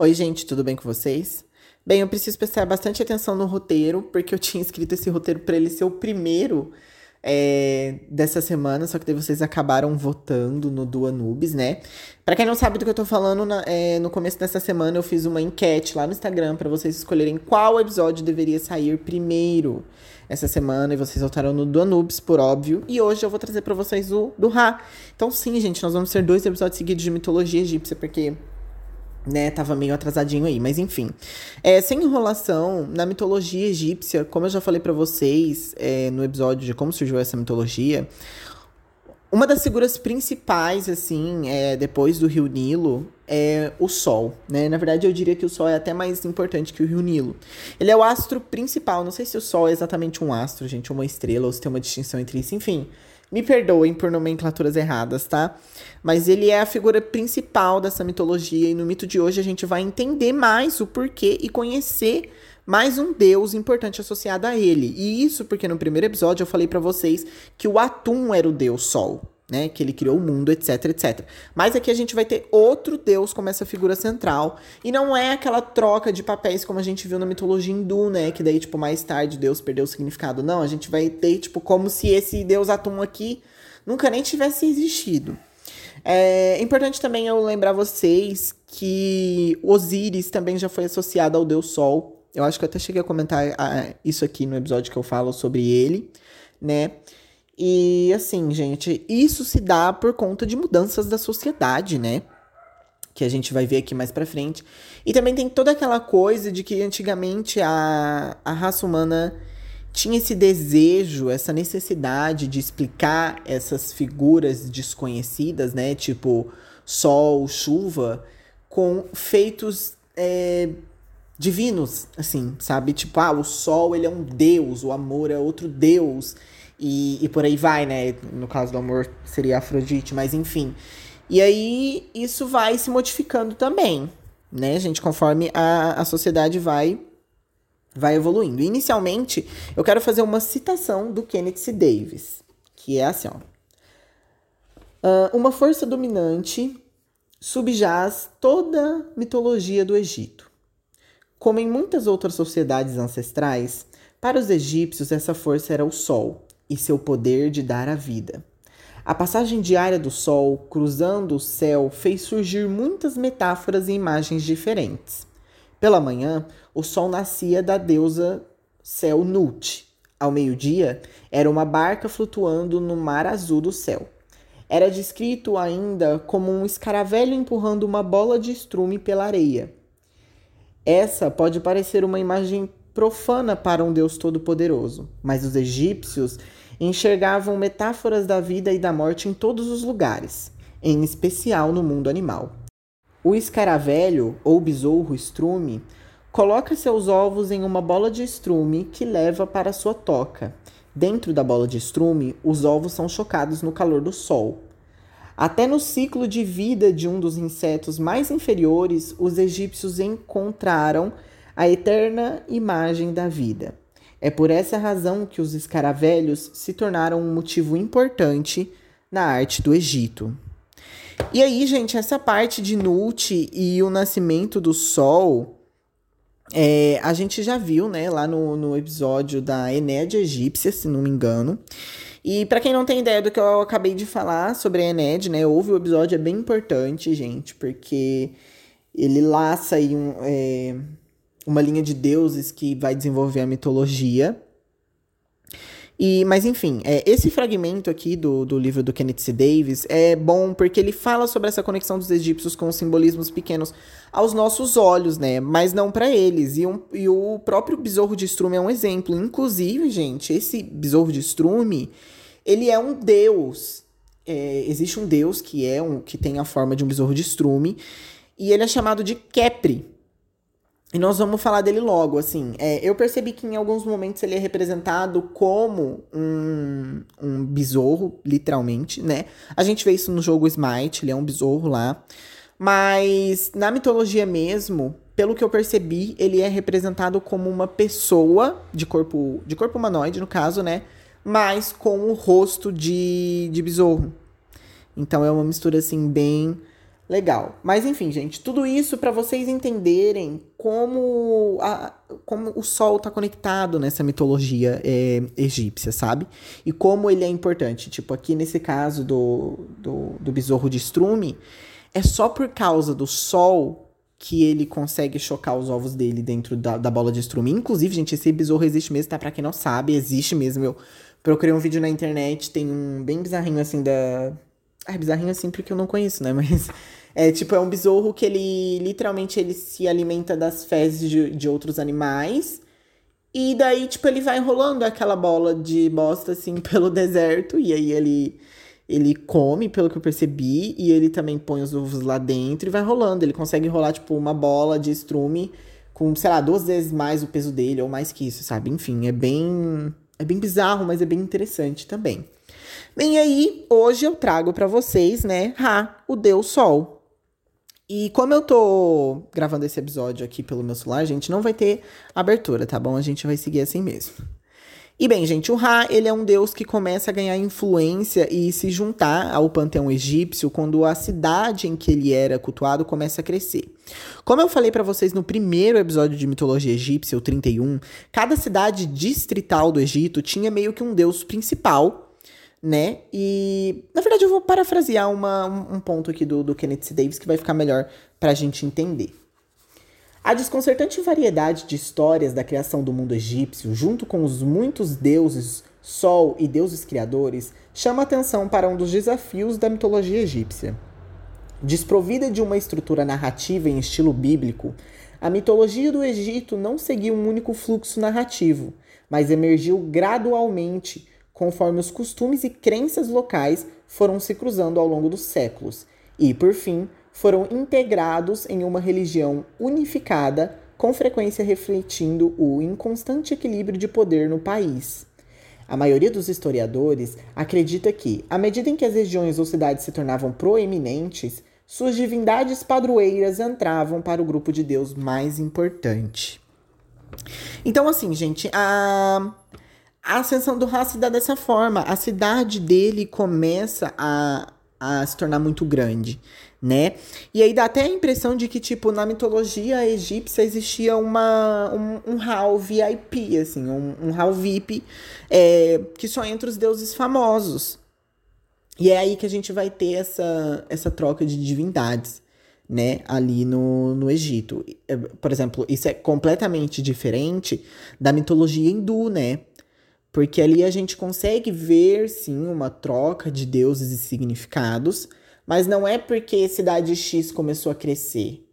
Oi, gente, tudo bem com vocês? Bem, eu preciso prestar bastante atenção no roteiro, porque eu tinha escrito esse roteiro para ele ser o primeiro é, dessa semana, só que daí vocês acabaram votando no do Anubis, né? Para quem não sabe do que eu tô falando, na, é, no começo dessa semana eu fiz uma enquete lá no Instagram para vocês escolherem qual episódio deveria sair primeiro essa semana, e vocês votaram no do Anubis, por óbvio, e hoje eu vou trazer para vocês o do Ra. Então sim, gente, nós vamos ter dois episódios seguidos de mitologia egípcia, porque né, tava meio atrasadinho aí, mas enfim. É, sem enrolação, na mitologia egípcia, como eu já falei para vocês é, no episódio de como surgiu essa mitologia, uma das figuras principais, assim, é, depois do Rio Nilo, é o Sol, né? Na verdade, eu diria que o Sol é até mais importante que o Rio Nilo. Ele é o astro principal. Não sei se o Sol é exatamente um astro, gente, ou uma estrela, ou se tem uma distinção entre isso, enfim. Me perdoem por nomenclaturas erradas, tá? Mas ele é a figura principal dessa mitologia e no mito de hoje a gente vai entender mais o porquê e conhecer mais um deus importante associado a ele. E isso porque no primeiro episódio eu falei para vocês que o Atum era o deus Sol né? Que ele criou o mundo, etc, etc. Mas aqui a gente vai ter outro deus como essa figura central. E não é aquela troca de papéis como a gente viu na mitologia hindu, né? Que daí, tipo, mais tarde Deus perdeu o significado. Não, a gente vai ter, tipo, como se esse deus Atum aqui nunca nem tivesse existido. É importante também eu lembrar vocês que Osíris também já foi associado ao deus Sol. Eu acho que eu até cheguei a comentar ah, isso aqui no episódio que eu falo sobre ele, né? E assim, gente, isso se dá por conta de mudanças da sociedade, né? Que a gente vai ver aqui mais pra frente. E também tem toda aquela coisa de que antigamente a, a raça humana tinha esse desejo, essa necessidade de explicar essas figuras desconhecidas, né? Tipo sol, chuva, com feitos é, divinos, assim, sabe? Tipo, ah, o sol ele é um deus, o amor é outro deus. E, e por aí vai, né? No caso do amor seria Afrodite, mas enfim. E aí isso vai se modificando também, né, gente? Conforme a, a sociedade vai vai evoluindo. Inicialmente, eu quero fazer uma citação do Kenneth C. Davis, que é assim, ó. Uh, uma força dominante subjaz toda a mitologia do Egito. Como em muitas outras sociedades ancestrais, para os egípcios essa força era o sol, e seu poder de dar a vida. A passagem diária do Sol cruzando o céu fez surgir muitas metáforas e imagens diferentes. Pela manhã, o Sol nascia da deusa Céu Nut. Ao meio-dia, era uma barca flutuando no mar azul do céu. Era descrito ainda como um escaravelho empurrando uma bola de estrume pela areia. Essa pode parecer uma imagem profana para um Deus todo-poderoso, mas os egípcios enxergavam metáforas da vida e da morte em todos os lugares, em especial no mundo animal. O escaravelho, ou besouro estrume, coloca seus ovos em uma bola de estrume que leva para sua toca. Dentro da bola de estrume, os ovos são chocados no calor do sol. Até no ciclo de vida de um dos insetos mais inferiores, os egípcios encontraram a eterna imagem da vida. É por essa razão que os escaravelhos se tornaram um motivo importante na arte do Egito. E aí, gente, essa parte de Nut e o nascimento do sol, é, a gente já viu, né, lá no, no episódio da Enéade Egípcia, se não me engano. E para quem não tem ideia do que eu acabei de falar sobre a Enéade, né, houve o episódio, é bem importante, gente, porque ele laça aí um. É, uma linha de deuses que vai desenvolver a mitologia. E, mas enfim, é, esse fragmento aqui do, do livro do Kenneth C. Davis é bom porque ele fala sobre essa conexão dos egípcios com simbolismos pequenos aos nossos olhos, né? Mas não para eles. E, um, e o próprio besouro de estrume é um exemplo. Inclusive, gente, esse besouro de estrume, ele é um deus. É, existe um deus que é um que tem a forma de um besouro de estrume e ele é chamado de Kepri. E nós vamos falar dele logo, assim. É, eu percebi que em alguns momentos ele é representado como um, um besouro, literalmente, né? A gente vê isso no jogo Smite, ele é um besouro lá. Mas na mitologia mesmo, pelo que eu percebi, ele é representado como uma pessoa de corpo, de corpo humanoide, no caso, né? Mas com o rosto de, de besouro. Então é uma mistura, assim, bem Legal. Mas enfim, gente, tudo isso para vocês entenderem como, a, como o Sol tá conectado nessa mitologia é, egípcia, sabe? E como ele é importante. Tipo, aqui nesse caso do, do, do besouro de estrume, é só por causa do Sol que ele consegue chocar os ovos dele dentro da, da bola de estrume. Inclusive, gente, esse besouro existe mesmo, tá? Pra quem não sabe, existe mesmo. Eu procurei um vídeo na internet, tem um bem bizarrinho assim da. Ah, bizarrinho assim porque eu não conheço, né? Mas é tipo, é um besouro que ele literalmente ele se alimenta das fezes de, de outros animais. E daí, tipo, ele vai enrolando aquela bola de bosta assim pelo deserto. E aí ele, ele come, pelo que eu percebi. E ele também põe os ovos lá dentro e vai rolando. Ele consegue enrolar, tipo, uma bola de estrume com, sei lá, duas vezes mais o peso dele, ou mais que isso, sabe? Enfim, é bem. É bem bizarro, mas é bem interessante também. Bem, aí, hoje eu trago para vocês, né, Ra, o Deus Sol. E como eu tô gravando esse episódio aqui pelo meu celular, gente, não vai ter abertura, tá bom? A gente vai seguir assim mesmo. E bem, gente, o Ra, ele é um deus que começa a ganhar influência e se juntar ao panteão egípcio quando a cidade em que ele era cultuado começa a crescer. Como eu falei para vocês no primeiro episódio de mitologia egípcia, o 31, cada cidade distrital do Egito tinha meio que um deus principal né? E, na verdade, eu vou parafrasear uma, um ponto aqui do, do Kenneth C. Davis que vai ficar melhor para a gente entender. A desconcertante variedade de histórias da criação do mundo egípcio, junto com os muitos deuses, sol e deuses criadores, chama atenção para um dos desafios da mitologia egípcia. Desprovida de uma estrutura narrativa em estilo bíblico, a mitologia do Egito não seguiu um único fluxo narrativo, mas emergiu gradualmente conforme os costumes e crenças locais foram se cruzando ao longo dos séculos e, por fim, foram integrados em uma religião unificada, com frequência refletindo o inconstante equilíbrio de poder no país. A maioria dos historiadores acredita que, à medida em que as regiões ou cidades se tornavam proeminentes, suas divindades padroeiras entravam para o grupo de Deus mais importante. Então, assim, gente, a a ascensão do Ra se dá dessa forma. A cidade dele começa a, a se tornar muito grande, né? E aí dá até a impressão de que, tipo, na mitologia egípcia existia uma, um, um hall VIP, assim, um, um hall VIP é, que só entra os deuses famosos. E é aí que a gente vai ter essa, essa troca de divindades, né, ali no, no Egito. É, por exemplo, isso é completamente diferente da mitologia hindu, né? Porque ali a gente consegue ver, sim, uma troca de deuses e significados, mas não é porque cidade X começou a crescer,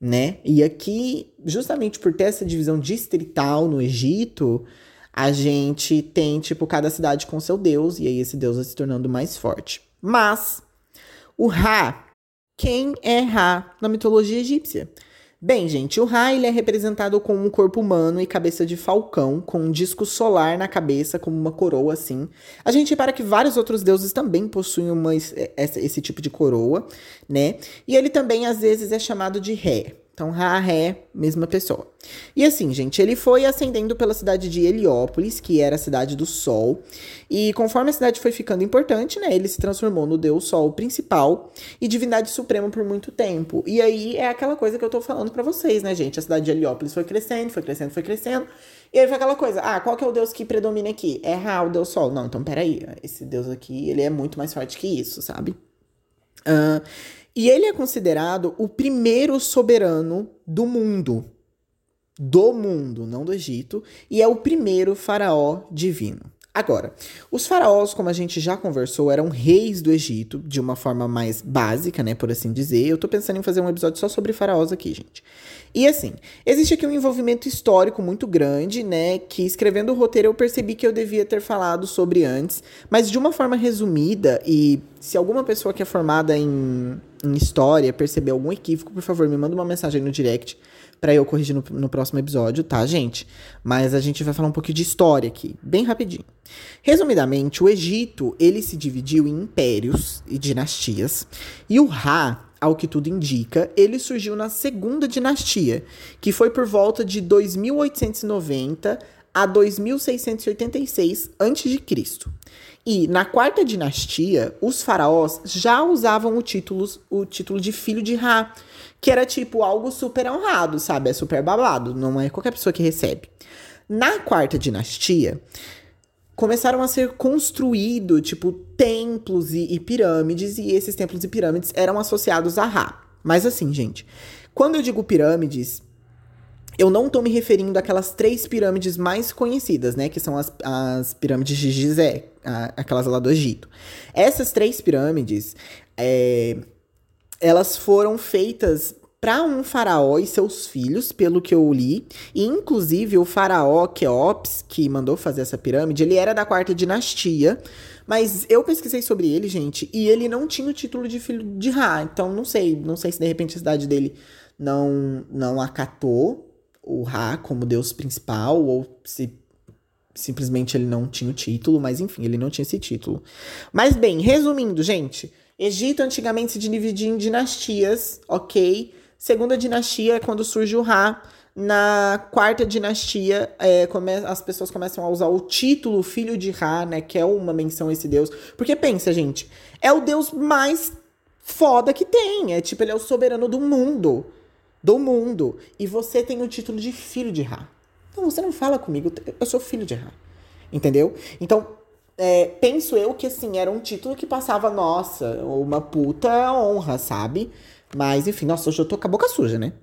né? E aqui, justamente por ter essa divisão distrital no Egito, a gente tem, tipo, cada cidade com seu deus, e aí esse deus vai se tornando mais forte. Mas, o Ra, quem é Ra na mitologia egípcia? Bem, gente, o Ra ele é representado com um corpo humano e cabeça de falcão, com um disco solar na cabeça, como uma coroa assim. A gente repara que vários outros deuses também possuem uma, esse tipo de coroa, né? E ele também às vezes é chamado de Ré. Então, Ra, Ré, mesma pessoa. E assim, gente, ele foi ascendendo pela cidade de Heliópolis, que era a cidade do Sol. E conforme a cidade foi ficando importante, né, ele se transformou no deus Sol principal e divindade suprema por muito tempo. E aí é aquela coisa que eu tô falando para vocês, né, gente? A cidade de Heliópolis foi crescendo, foi crescendo, foi crescendo. E aí foi aquela coisa, ah, qual que é o deus que predomina aqui? É Ra, o deus Sol. Não, então peraí, esse deus aqui, ele é muito mais forte que isso, sabe? Uh, e ele é considerado o primeiro soberano do mundo. Do mundo, não do Egito. E é o primeiro faraó divino. Agora, os faraós, como a gente já conversou, eram reis do Egito, de uma forma mais básica, né, por assim dizer. Eu tô pensando em fazer um episódio só sobre faraós aqui, gente. E assim, existe aqui um envolvimento histórico muito grande, né, que escrevendo o roteiro eu percebi que eu devia ter falado sobre antes, mas de uma forma resumida, e se alguma pessoa que é formada em, em história perceber algum equívoco, por favor, me manda uma mensagem no direct para eu corrigir no, no, próximo episódio, tá, gente? Mas a gente vai falar um pouquinho de história aqui, bem rapidinho. Resumidamente, o Egito, ele se dividiu em impérios e dinastias, e o Ra, ao que tudo indica, ele surgiu na segunda dinastia, que foi por volta de 2890 a 2686 a.C. E na quarta dinastia, os faraós já usavam o título, o título de filho de Ra, que era tipo algo super honrado, sabe? É super babado, não é qualquer pessoa que recebe. Na quarta dinastia, começaram a ser construídos, tipo, templos e, e, pirâmides, e esses templos e pirâmides eram associados a Ra. Mas assim, gente, quando eu digo pirâmides, eu não tô me referindo àquelas três pirâmides mais conhecidas, né? Que são as, as pirâmides de Gizé, aquelas lá do Egito. Essas três pirâmides, é, elas foram feitas para um faraó e seus filhos, pelo que eu li. E, inclusive, o faraó Keops, que mandou fazer essa pirâmide, ele era da quarta dinastia. Mas eu pesquisei sobre ele, gente, e ele não tinha o título de filho de Ra. Então, não sei. Não sei se, de repente, a cidade dele não, não acatou o Ra como deus principal, ou se simplesmente ele não tinha o título, mas enfim, ele não tinha esse título. Mas bem, resumindo, gente, Egito antigamente se dividia em dinastias, ok? Segunda dinastia é quando surge o Ra. Na quarta dinastia, é, as pessoas começam a usar o título filho de Ra, né? Que é uma menção a esse deus. Porque pensa, gente, é o deus mais foda que tem. É tipo, ele é o soberano do mundo do mundo. E você tem o título de filho de Ra. Então você não fala comigo, eu sou filho de Ra. Entendeu? Então, é, penso eu que assim, era um título que passava, nossa, uma puta honra, sabe? Mas enfim, nossa, hoje eu tô com a boca suja, né?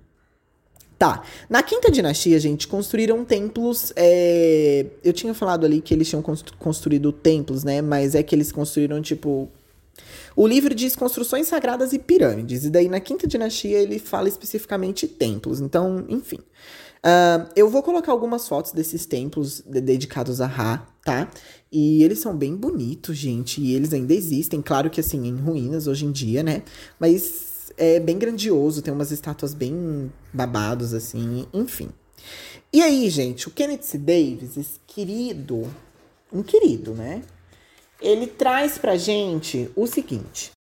Tá. Na quinta dinastia, gente, construíram templos. É... Eu tinha falado ali que eles tinham construído templos, né? Mas é que eles construíram, tipo, o livro diz construções sagradas e pirâmides, e daí na quinta dinastia ele fala especificamente templos. Então, enfim. Uh, eu vou colocar algumas fotos desses templos dedicados a Ra, tá? E eles são bem bonitos, gente, e eles ainda existem, claro que assim, em ruínas hoje em dia, né? Mas é bem grandioso, tem umas estátuas bem babados, assim, enfim. E aí, gente, o Kenneth. Davis, esse querido, um querido, né? ele traz para gente o seguinte: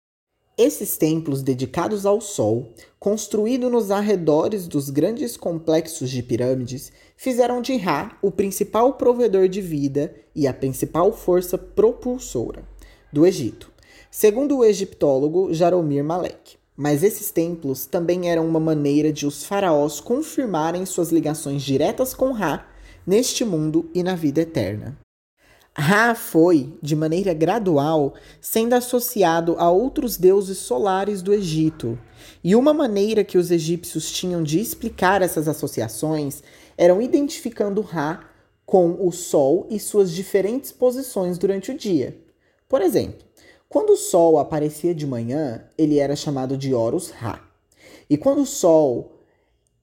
esses templos dedicados ao Sol, construídos nos arredores dos grandes complexos de pirâmides, fizeram de Ra o principal provedor de vida e a principal força propulsora do Egito, segundo o egiptólogo Jaromir Malek. Mas esses templos também eram uma maneira de os faraós confirmarem suas ligações diretas com Ra neste mundo e na vida eterna. Ra foi, de maneira gradual, sendo associado a outros deuses solares do Egito. E uma maneira que os egípcios tinham de explicar essas associações eram identificando Ra com o Sol e suas diferentes posições durante o dia. Por exemplo, quando o Sol aparecia de manhã, ele era chamado de Horus Ra. E quando o Sol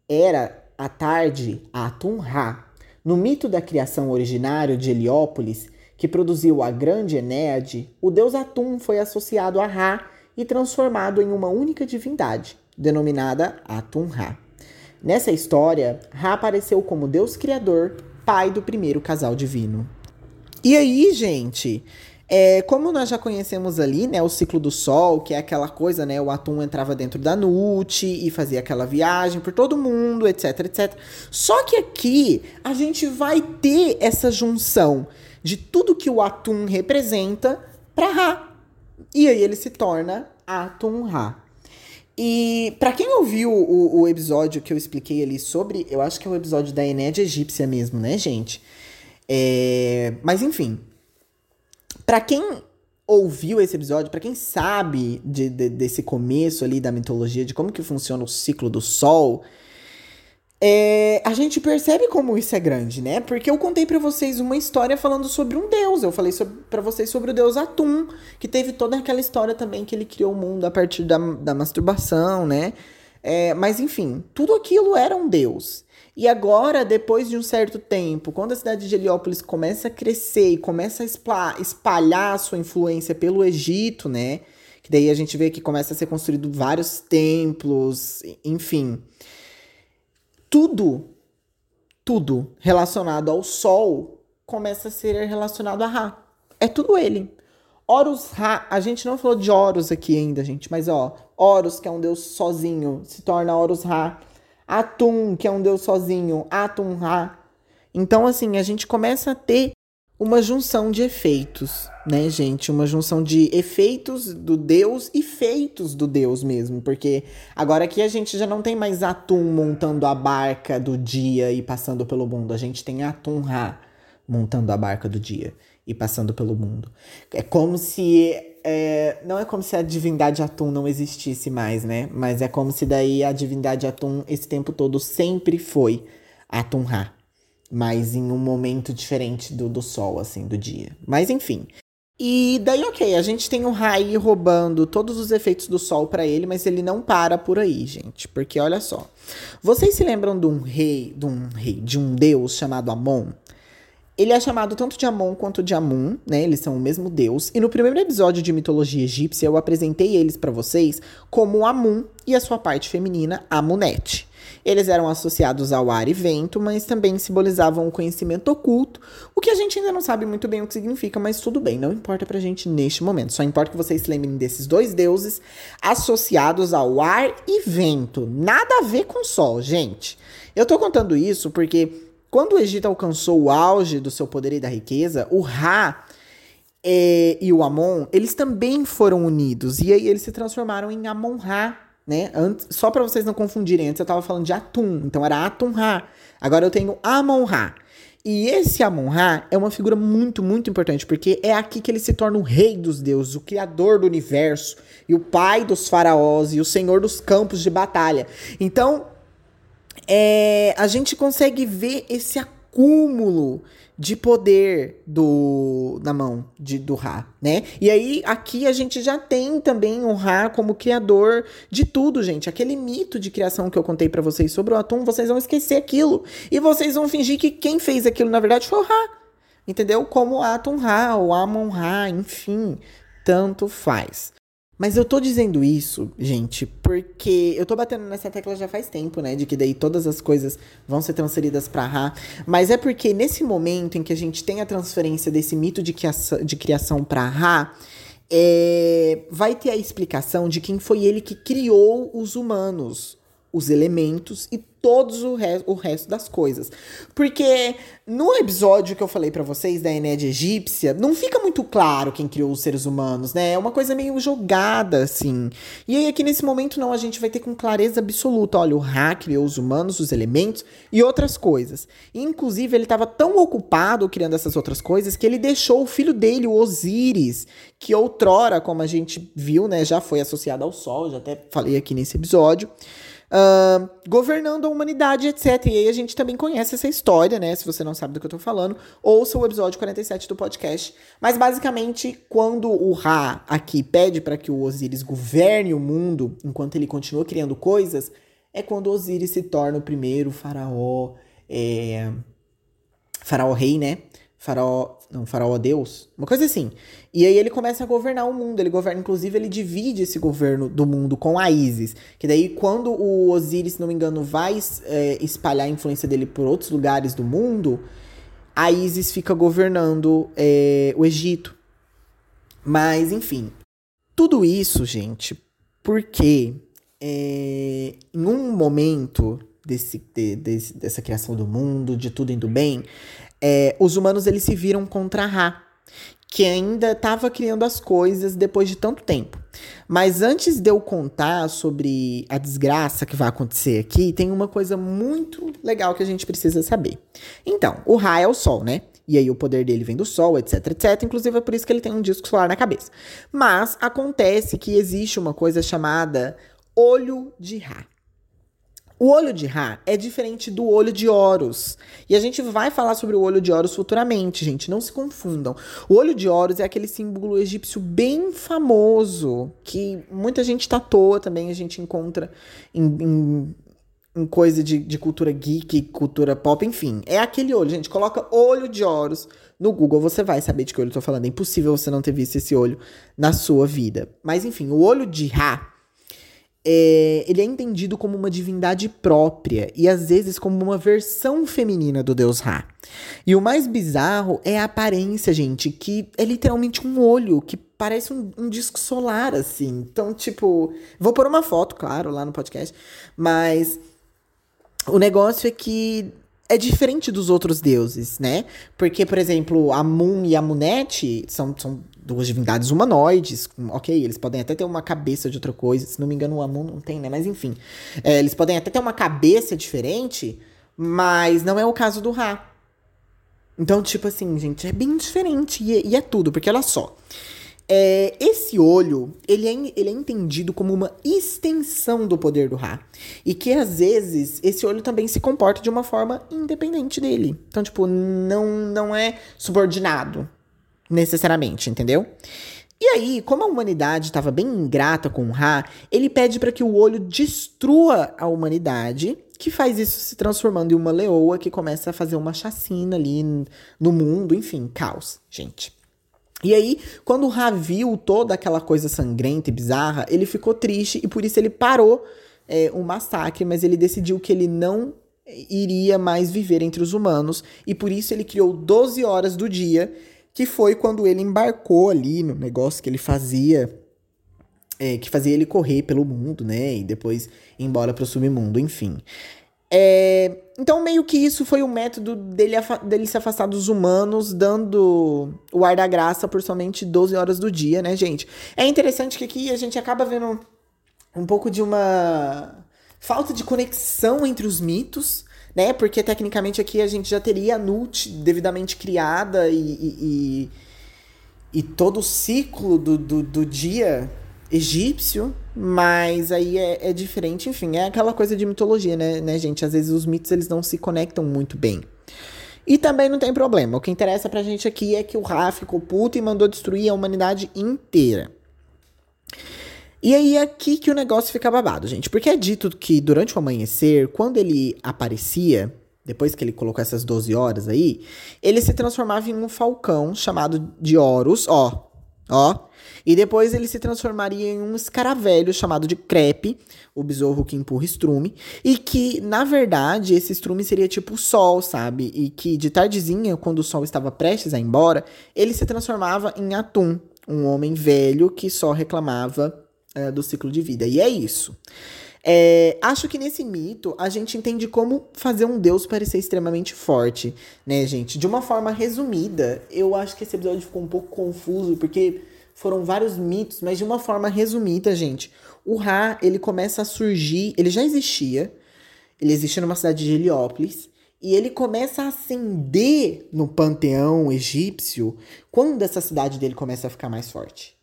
era à tarde, Atum Ra. No mito da criação originário de Heliópolis, que produziu a grande Enéade, o deus Atum foi associado a Ra e transformado em uma única divindade, denominada Atum-Ra. Nessa história, Ra apareceu como deus criador, pai do primeiro casal divino. E aí, gente, é, como nós já conhecemos ali, né, o ciclo do Sol, que é aquela coisa, né, o Atum entrava dentro da Nut e fazia aquela viagem por todo mundo, etc, etc. Só que aqui a gente vai ter essa junção de tudo que o Atum representa para Ra. E aí ele se torna Atum Ra. E para quem ouviu o, o, episódio que eu expliquei ali sobre, eu acho que é o episódio da Enédia egípcia mesmo, né, gente? É, mas enfim, para quem ouviu esse episódio, para quem sabe de, de, desse começo ali da mitologia, de como que funciona o ciclo do Sol, é, a gente percebe como isso é grande, né? Porque eu contei para vocês uma história falando sobre um deus. Eu falei para vocês sobre o deus Atum, que teve toda aquela história também que ele criou o mundo a partir da, da masturbação, né? É, mas enfim, tudo aquilo era um deus. E agora, depois de um certo tempo, quando a cidade de Heliópolis começa a crescer e começa a espalhar a sua influência pelo Egito, né? Que daí a gente vê que começa a ser construído vários templos, enfim tudo, tudo relacionado ao Sol começa a ser relacionado a Ra. É tudo ele. Horus Ra, a gente não falou de Horus aqui ainda, gente, mas ó, Horus, que é um deus sozinho, se torna Horus Ra. Atum, que é um deus sozinho, Atum Ra. Então, assim, a gente começa a ter uma junção de efeitos, né, gente? Uma junção de efeitos do Deus e feitos do Deus mesmo. Porque agora aqui a gente já não tem mais Atum montando a barca do dia e passando pelo mundo. A gente tem Atum Ra montando a barca do dia e passando pelo mundo. É como se. É, não é como se a divindade Atum não existisse mais, né? Mas é como se daí a divindade Atum esse tempo todo sempre foi Atum Ra mas em um momento diferente do, do sol, assim, do dia. Mas enfim. E daí, ok, a gente tem o Rai roubando todos os efeitos do sol para ele, mas ele não para por aí, gente. Porque olha só. Vocês se lembram de um rei, de um rei, de um deus chamado Amon? Ele é chamado tanto de Amon quanto de Amun, né? Eles são o mesmo deus. E no primeiro episódio de mitologia egípcia, eu apresentei eles para vocês como Amun e a sua parte feminina, Amunet. Eles eram associados ao ar e vento, mas também simbolizavam o conhecimento oculto, o que a gente ainda não sabe muito bem o que significa, mas tudo bem, não importa pra gente neste momento. Só importa que vocês se lembrem desses dois deuses associados ao ar e vento. Nada a ver com sol, gente. Eu tô contando isso porque quando o Egito alcançou o auge do seu poder e da riqueza, o Ra é, e o Amon, eles também foram unidos. E aí eles se transformaram em Amon-Ra, né? Antes, só para vocês não confundirem, antes eu tava falando de Atum, então era Atum-Ra. Agora eu tenho Amon-Ra. E esse Amon-Ra é uma figura muito, muito importante, porque é aqui que ele se torna o rei dos deuses, o criador do universo, e o pai dos faraós, e o senhor dos campos de batalha. Então, é, a gente consegue ver esse acúmulo de poder do na mão de, do Ra, né? E aí aqui a gente já tem também o Ra como criador de tudo, gente. Aquele mito de criação que eu contei para vocês sobre o Atum, vocês vão esquecer aquilo e vocês vão fingir que quem fez aquilo na verdade foi o Ra. Entendeu? Como o Atum Ra, o Amon Ra, enfim, tanto faz. Mas eu tô dizendo isso, gente, porque eu tô batendo nessa tecla já faz tempo, né? De que daí todas as coisas vão ser transferidas pra Ra. Mas é porque nesse momento em que a gente tem a transferência desse mito de criação, de criação pra Ra, é, vai ter a explicação de quem foi ele que criou os humanos, os elementos e todos o, re o resto das coisas. Porque no episódio que eu falei para vocês da Enéade egípcia, não fica muito claro quem criou os seres humanos, né? É uma coisa meio jogada, assim. E aí, aqui nesse momento, não, a gente vai ter com clareza absoluta: olha, o Ra criou os humanos, os elementos e outras coisas. E, inclusive, ele estava tão ocupado criando essas outras coisas que ele deixou o filho dele, o Osíris, que outrora, como a gente viu, né, já foi associado ao Sol, já até falei aqui nesse episódio uh, governando a humanidade, etc. E aí a gente também conhece essa história, né? Se você não sabe do que eu tô falando, ouça o episódio 47 do podcast. Mas basicamente, quando o Ra aqui pede para que o Osíris governe o mundo enquanto ele continua criando coisas, é quando Osíris se torna o primeiro faraó. É, faraó rei, né? Faraó. Não, Faraó Deus. Uma coisa assim. E aí ele começa a governar o mundo. Ele governa, inclusive, ele divide esse governo do mundo com a Isis. Que daí, quando o Osíris, se não me engano, vai é, espalhar a influência dele por outros lugares do mundo, a Isis fica governando é, o Egito. Mas, enfim. Tudo isso, gente, porque é, em um momento desse, de, desse, dessa criação do mundo, de tudo indo bem, é, os humanos eles se viram contra Ra, que ainda estava criando as coisas depois de tanto tempo. Mas antes de eu contar sobre a desgraça que vai acontecer aqui, tem uma coisa muito legal que a gente precisa saber. Então, o Ra é o Sol, né? E aí o poder dele vem do Sol, etc, etc. Inclusive é por isso que ele tem um disco solar na cabeça. Mas acontece que existe uma coisa chamada olho de Ra. O olho de Ra é diferente do olho de Horus. E a gente vai falar sobre o olho de Horus futuramente, gente. Não se confundam. O olho de Horus é aquele símbolo egípcio bem famoso, que muita gente tatuou também, a gente encontra em, em, em coisa de, de cultura geek, cultura pop, enfim. É aquele olho, gente. Coloca olho de Horus no Google, você vai saber de que olho eu tô falando. É impossível você não ter visto esse olho na sua vida. Mas enfim, o olho de Ra é, ele é entendido como uma divindade própria e às vezes como uma versão feminina do deus Ra. E o mais bizarro é a aparência, gente, que é literalmente um olho que parece um, um disco solar, assim. Então, tipo, vou pôr uma foto, claro, lá no podcast, mas o negócio é que é diferente dos outros deuses, né? Porque, por exemplo, Amun e Amunete são, são duas divindades humanoides. Ok, eles podem até ter uma cabeça de outra coisa. Se não me engano, o Amun não tem, né? Mas enfim. É, eles podem até ter uma cabeça diferente, mas não é o caso do Ra. Então, tipo assim, gente, é bem diferente. E, e é tudo, porque olha só. É, esse olho, ele é, ele é entendido como uma extensão do poder do Ra. E que, às vezes, esse olho também se comporta de uma forma independente dele. Então, tipo, não, não é subordinado, necessariamente, entendeu? E aí, como a humanidade estava bem ingrata com o Ra, ele pede para que o olho destrua a humanidade, que faz isso se transformando em uma leoa que começa a fazer uma chacina ali no mundo, enfim, caos, gente. E aí, quando o Ra viu toda aquela coisa sangrenta e bizarra, ele ficou triste e por isso ele parou é, o massacre, mas ele decidiu que ele não iria mais viver entre os humanos e por isso ele criou 12 horas do dia, que foi quando ele embarcou ali no negócio que ele fazia, é, que fazia ele correr pelo mundo, né, e depois ir embora para o submundo, enfim. É, então, meio que isso foi o método dele, dele se afastar dos humanos, dando o ar da graça por somente 12 horas do dia, né, gente? É interessante que aqui a gente acaba vendo um pouco de uma falta de conexão entre os mitos, né? Porque tecnicamente aqui a gente já teria a Nut devidamente criada e, e, e, todo o ciclo do, do, do dia egípcio, mas aí é, é, diferente, enfim, é aquela coisa de mitologia, né, né, gente? Às vezes os mitos eles não se conectam muito bem. E também não tem problema. O que interessa pra gente aqui é que o Ra ficou puto e mandou destruir a humanidade inteira. E aí é aqui que o negócio fica babado, gente. Porque é dito que durante o amanhecer, quando ele aparecia, depois que ele colocou essas 12 horas aí, ele se transformava em um falcão chamado de Horus, ó, Ó. E depois ele se transformaria em um escaravelho chamado de crepe, o besouro que empurra estrume. E que, na verdade, esse estrume seria tipo o sol, sabe? E que de tardezinha, quando o sol estava prestes a ir embora, ele se transformava em Atum, um homem velho que só reclamava é, do ciclo de vida. E é isso. É, acho que nesse mito a gente entende como fazer um deus parecer extremamente forte, né, gente? De uma forma resumida, eu acho que esse episódio ficou um pouco confuso, porque foram vários mitos, mas de uma forma resumida, gente. O Ra, ele começa a surgir, ele já existia, ele existia numa cidade de Heliópolis, e ele começa a ascender no panteão egípcio quando essa cidade dele começa a ficar mais forte.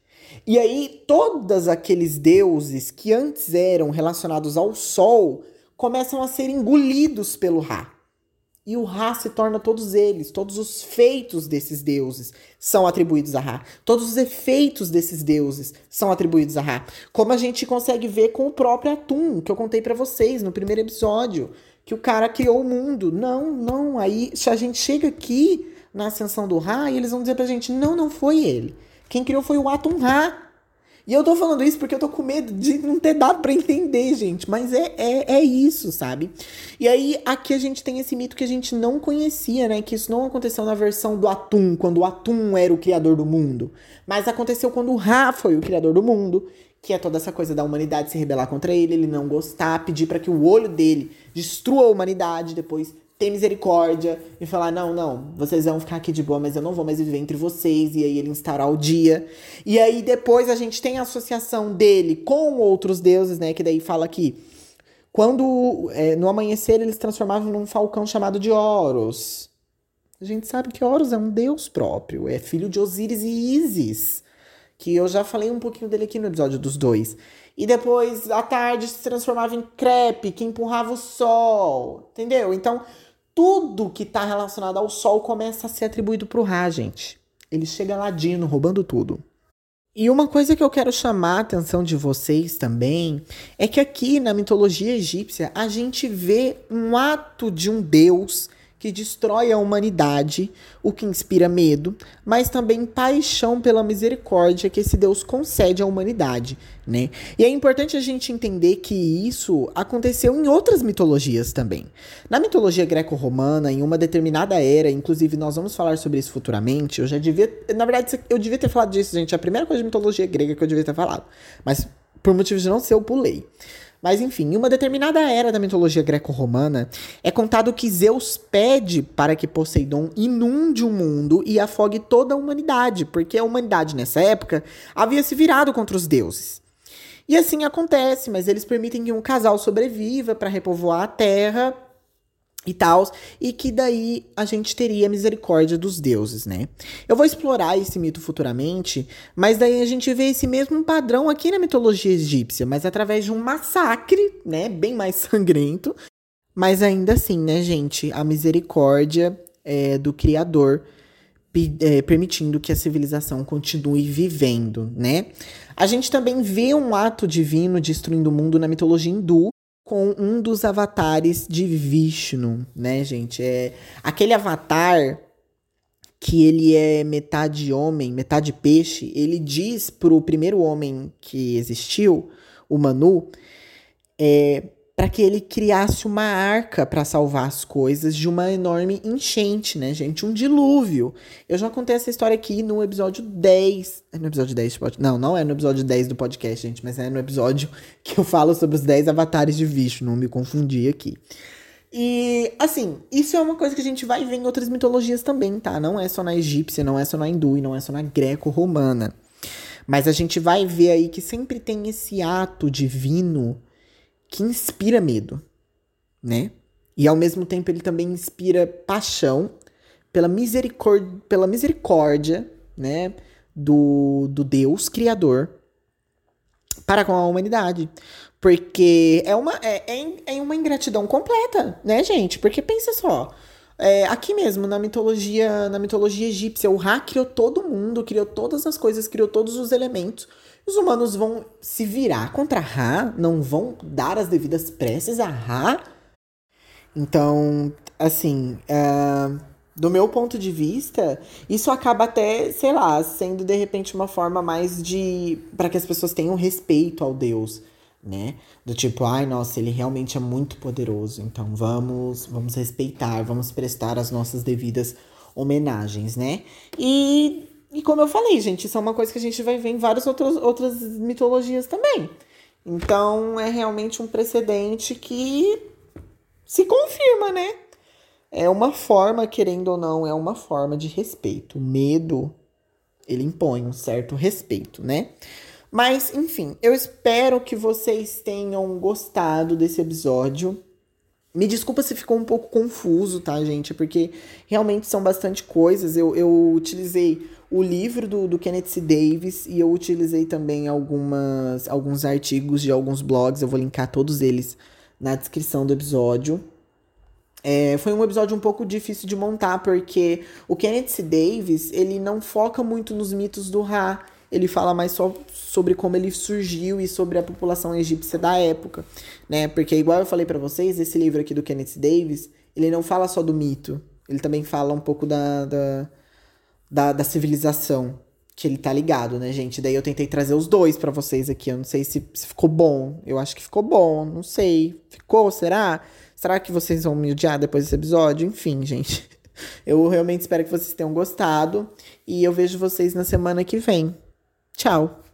E aí, todos aqueles deuses que antes eram relacionados ao Sol começam a ser engolidos pelo Ra. E o Ra se torna todos eles, todos os feitos desses deuses são atribuídos a Ra. Todos os efeitos desses deuses são atribuídos a Ra. Como a gente consegue ver com o próprio Atum, que eu contei para vocês no primeiro episódio, que o cara criou o mundo. Não, não, aí se a gente chega aqui na ascensão do Ra, e eles vão dizer pra gente: "Não, não foi ele. Quem criou foi o Atum Ra. E eu tô falando isso porque eu tô com medo de não ter dado para entender, gente. Mas é, é, é isso, sabe? E aí, aqui a gente tem esse mito que a gente não conhecia, né? Que isso não aconteceu na versão do Atum, quando o Atum era o criador do mundo. Mas aconteceu quando o Ra foi o criador do mundo. Que é toda essa coisa da humanidade se rebelar contra ele, ele não gostar, pedir para que o olho dele destrua a humanidade, depois ter misericórdia e falar: não, não, vocês vão ficar aqui de boa, mas eu não vou mais viver entre vocês. E aí ele instaurar o dia. E aí depois a gente tem a associação dele com outros deuses, né? Que daí fala que quando é, no amanhecer eles transformavam num falcão chamado de Horus. A gente sabe que Horus é um deus próprio, é filho de Osíris e Ísis. Que eu já falei um pouquinho dele aqui no episódio dos dois. E depois, à tarde, se transformava em crepe, que empurrava o sol. Entendeu? Então, tudo que está relacionado ao Sol começa a ser atribuído para o Ra, gente. Ele chega ladino, roubando tudo. E uma coisa que eu quero chamar a atenção de vocês também é que aqui na mitologia egípcia a gente vê um ato de um deus que destrói a humanidade, o que inspira medo, mas também paixão pela misericórdia que esse Deus concede à humanidade, né? E é importante a gente entender que isso aconteceu em outras mitologias também. Na mitologia greco-romana, em uma determinada era, inclusive nós vamos falar sobre isso futuramente, eu já devia, na verdade, eu devia ter falado disso, gente, a primeira coisa de mitologia grega que eu devia ter falado, mas por motivos de não ser, eu pulei. Mas enfim, em uma determinada era da mitologia greco-romana, é contado que Zeus pede para que Poseidon inunde o mundo e afogue toda a humanidade, porque a humanidade nessa época havia se virado contra os deuses. E assim acontece, mas eles permitem que um casal sobreviva para repovoar a terra e tal, e que daí a gente teria misericórdia dos deuses, né? Eu vou explorar esse mito futuramente, mas daí a gente vê esse mesmo padrão aqui na mitologia egípcia, mas através de um massacre, né, bem mais sangrento, mas ainda assim, né, gente, a misericórdia é, do Criador é, permitindo que a civilização continue vivendo, né? A gente também vê um ato divino destruindo o mundo na mitologia hindu, com um dos avatares de Vishnu, né, gente? É aquele avatar que ele é metade homem, metade peixe. Ele diz pro primeiro homem que existiu, o Manu, é, para que ele criasse uma arca para salvar as coisas de uma enorme enchente, né, gente? Um dilúvio. Eu já contei essa história aqui no episódio 10. É no episódio 10 do podcast? Não, não é no episódio 10 do podcast, gente, mas é no episódio que eu falo sobre os 10 avatares de Vishnu, não me confundi aqui. E, assim, isso é uma coisa que a gente vai ver em outras mitologias também, tá? Não é só na egípcia, não é só na hindu e não é só na greco-romana. Mas a gente vai ver aí que sempre tem esse ato divino que inspira medo, né? E ao mesmo tempo ele também inspira paixão pela misericórdia, pela misericórdia né, do, do Deus Criador para com a humanidade. Porque é uma, é, é, é uma ingratidão completa, né, gente? Porque pensa só. É, aqui mesmo, na mitologia, na mitologia egípcia, o Ra criou todo mundo, criou todas as coisas, criou todos os elementos os humanos vão se virar contra Ra, não vão dar as devidas preces a Ra. Então, assim, uh, do meu ponto de vista, isso acaba até, sei lá, sendo de repente uma forma mais de. para que as pessoas tenham respeito ao Deus, né? Do tipo, ai, nossa, ele realmente é muito poderoso, então vamos, vamos respeitar, vamos prestar as nossas devidas homenagens, né? E e como eu falei, gente, isso é uma coisa que a gente vai ver em várias outras, outras mitologias também. Então é realmente um precedente que se confirma, né? É uma forma, querendo ou não, é uma forma de respeito. O medo, ele impõe um certo respeito, né? Mas, enfim, eu espero que vocês tenham gostado desse episódio. Me desculpa se ficou um pouco confuso, tá, gente? Porque realmente são bastante coisas. Eu, eu utilizei o livro do, do Kenneth C. Davis e eu utilizei também algumas, alguns artigos de alguns blogs, eu vou linkar todos eles na descrição do episódio. É, foi um episódio um pouco difícil de montar, porque o Kenneth C. Davis, ele não foca muito nos mitos do Ra, ele fala mais só sobre como ele surgiu e sobre a população egípcia da época, né? Porque igual eu falei para vocês, esse livro aqui do Kenneth Davis, ele não fala só do mito, ele também fala um pouco da, da da, da civilização que ele tá ligado, né, gente? Daí eu tentei trazer os dois para vocês aqui. Eu não sei se, se, ficou bom. Eu acho que ficou bom. Não sei. Ficou? Será? Será que vocês vão me odiar depois desse episódio? Enfim, gente. Eu realmente espero que vocês tenham gostado. E eu vejo vocês na semana que vem. Tchau!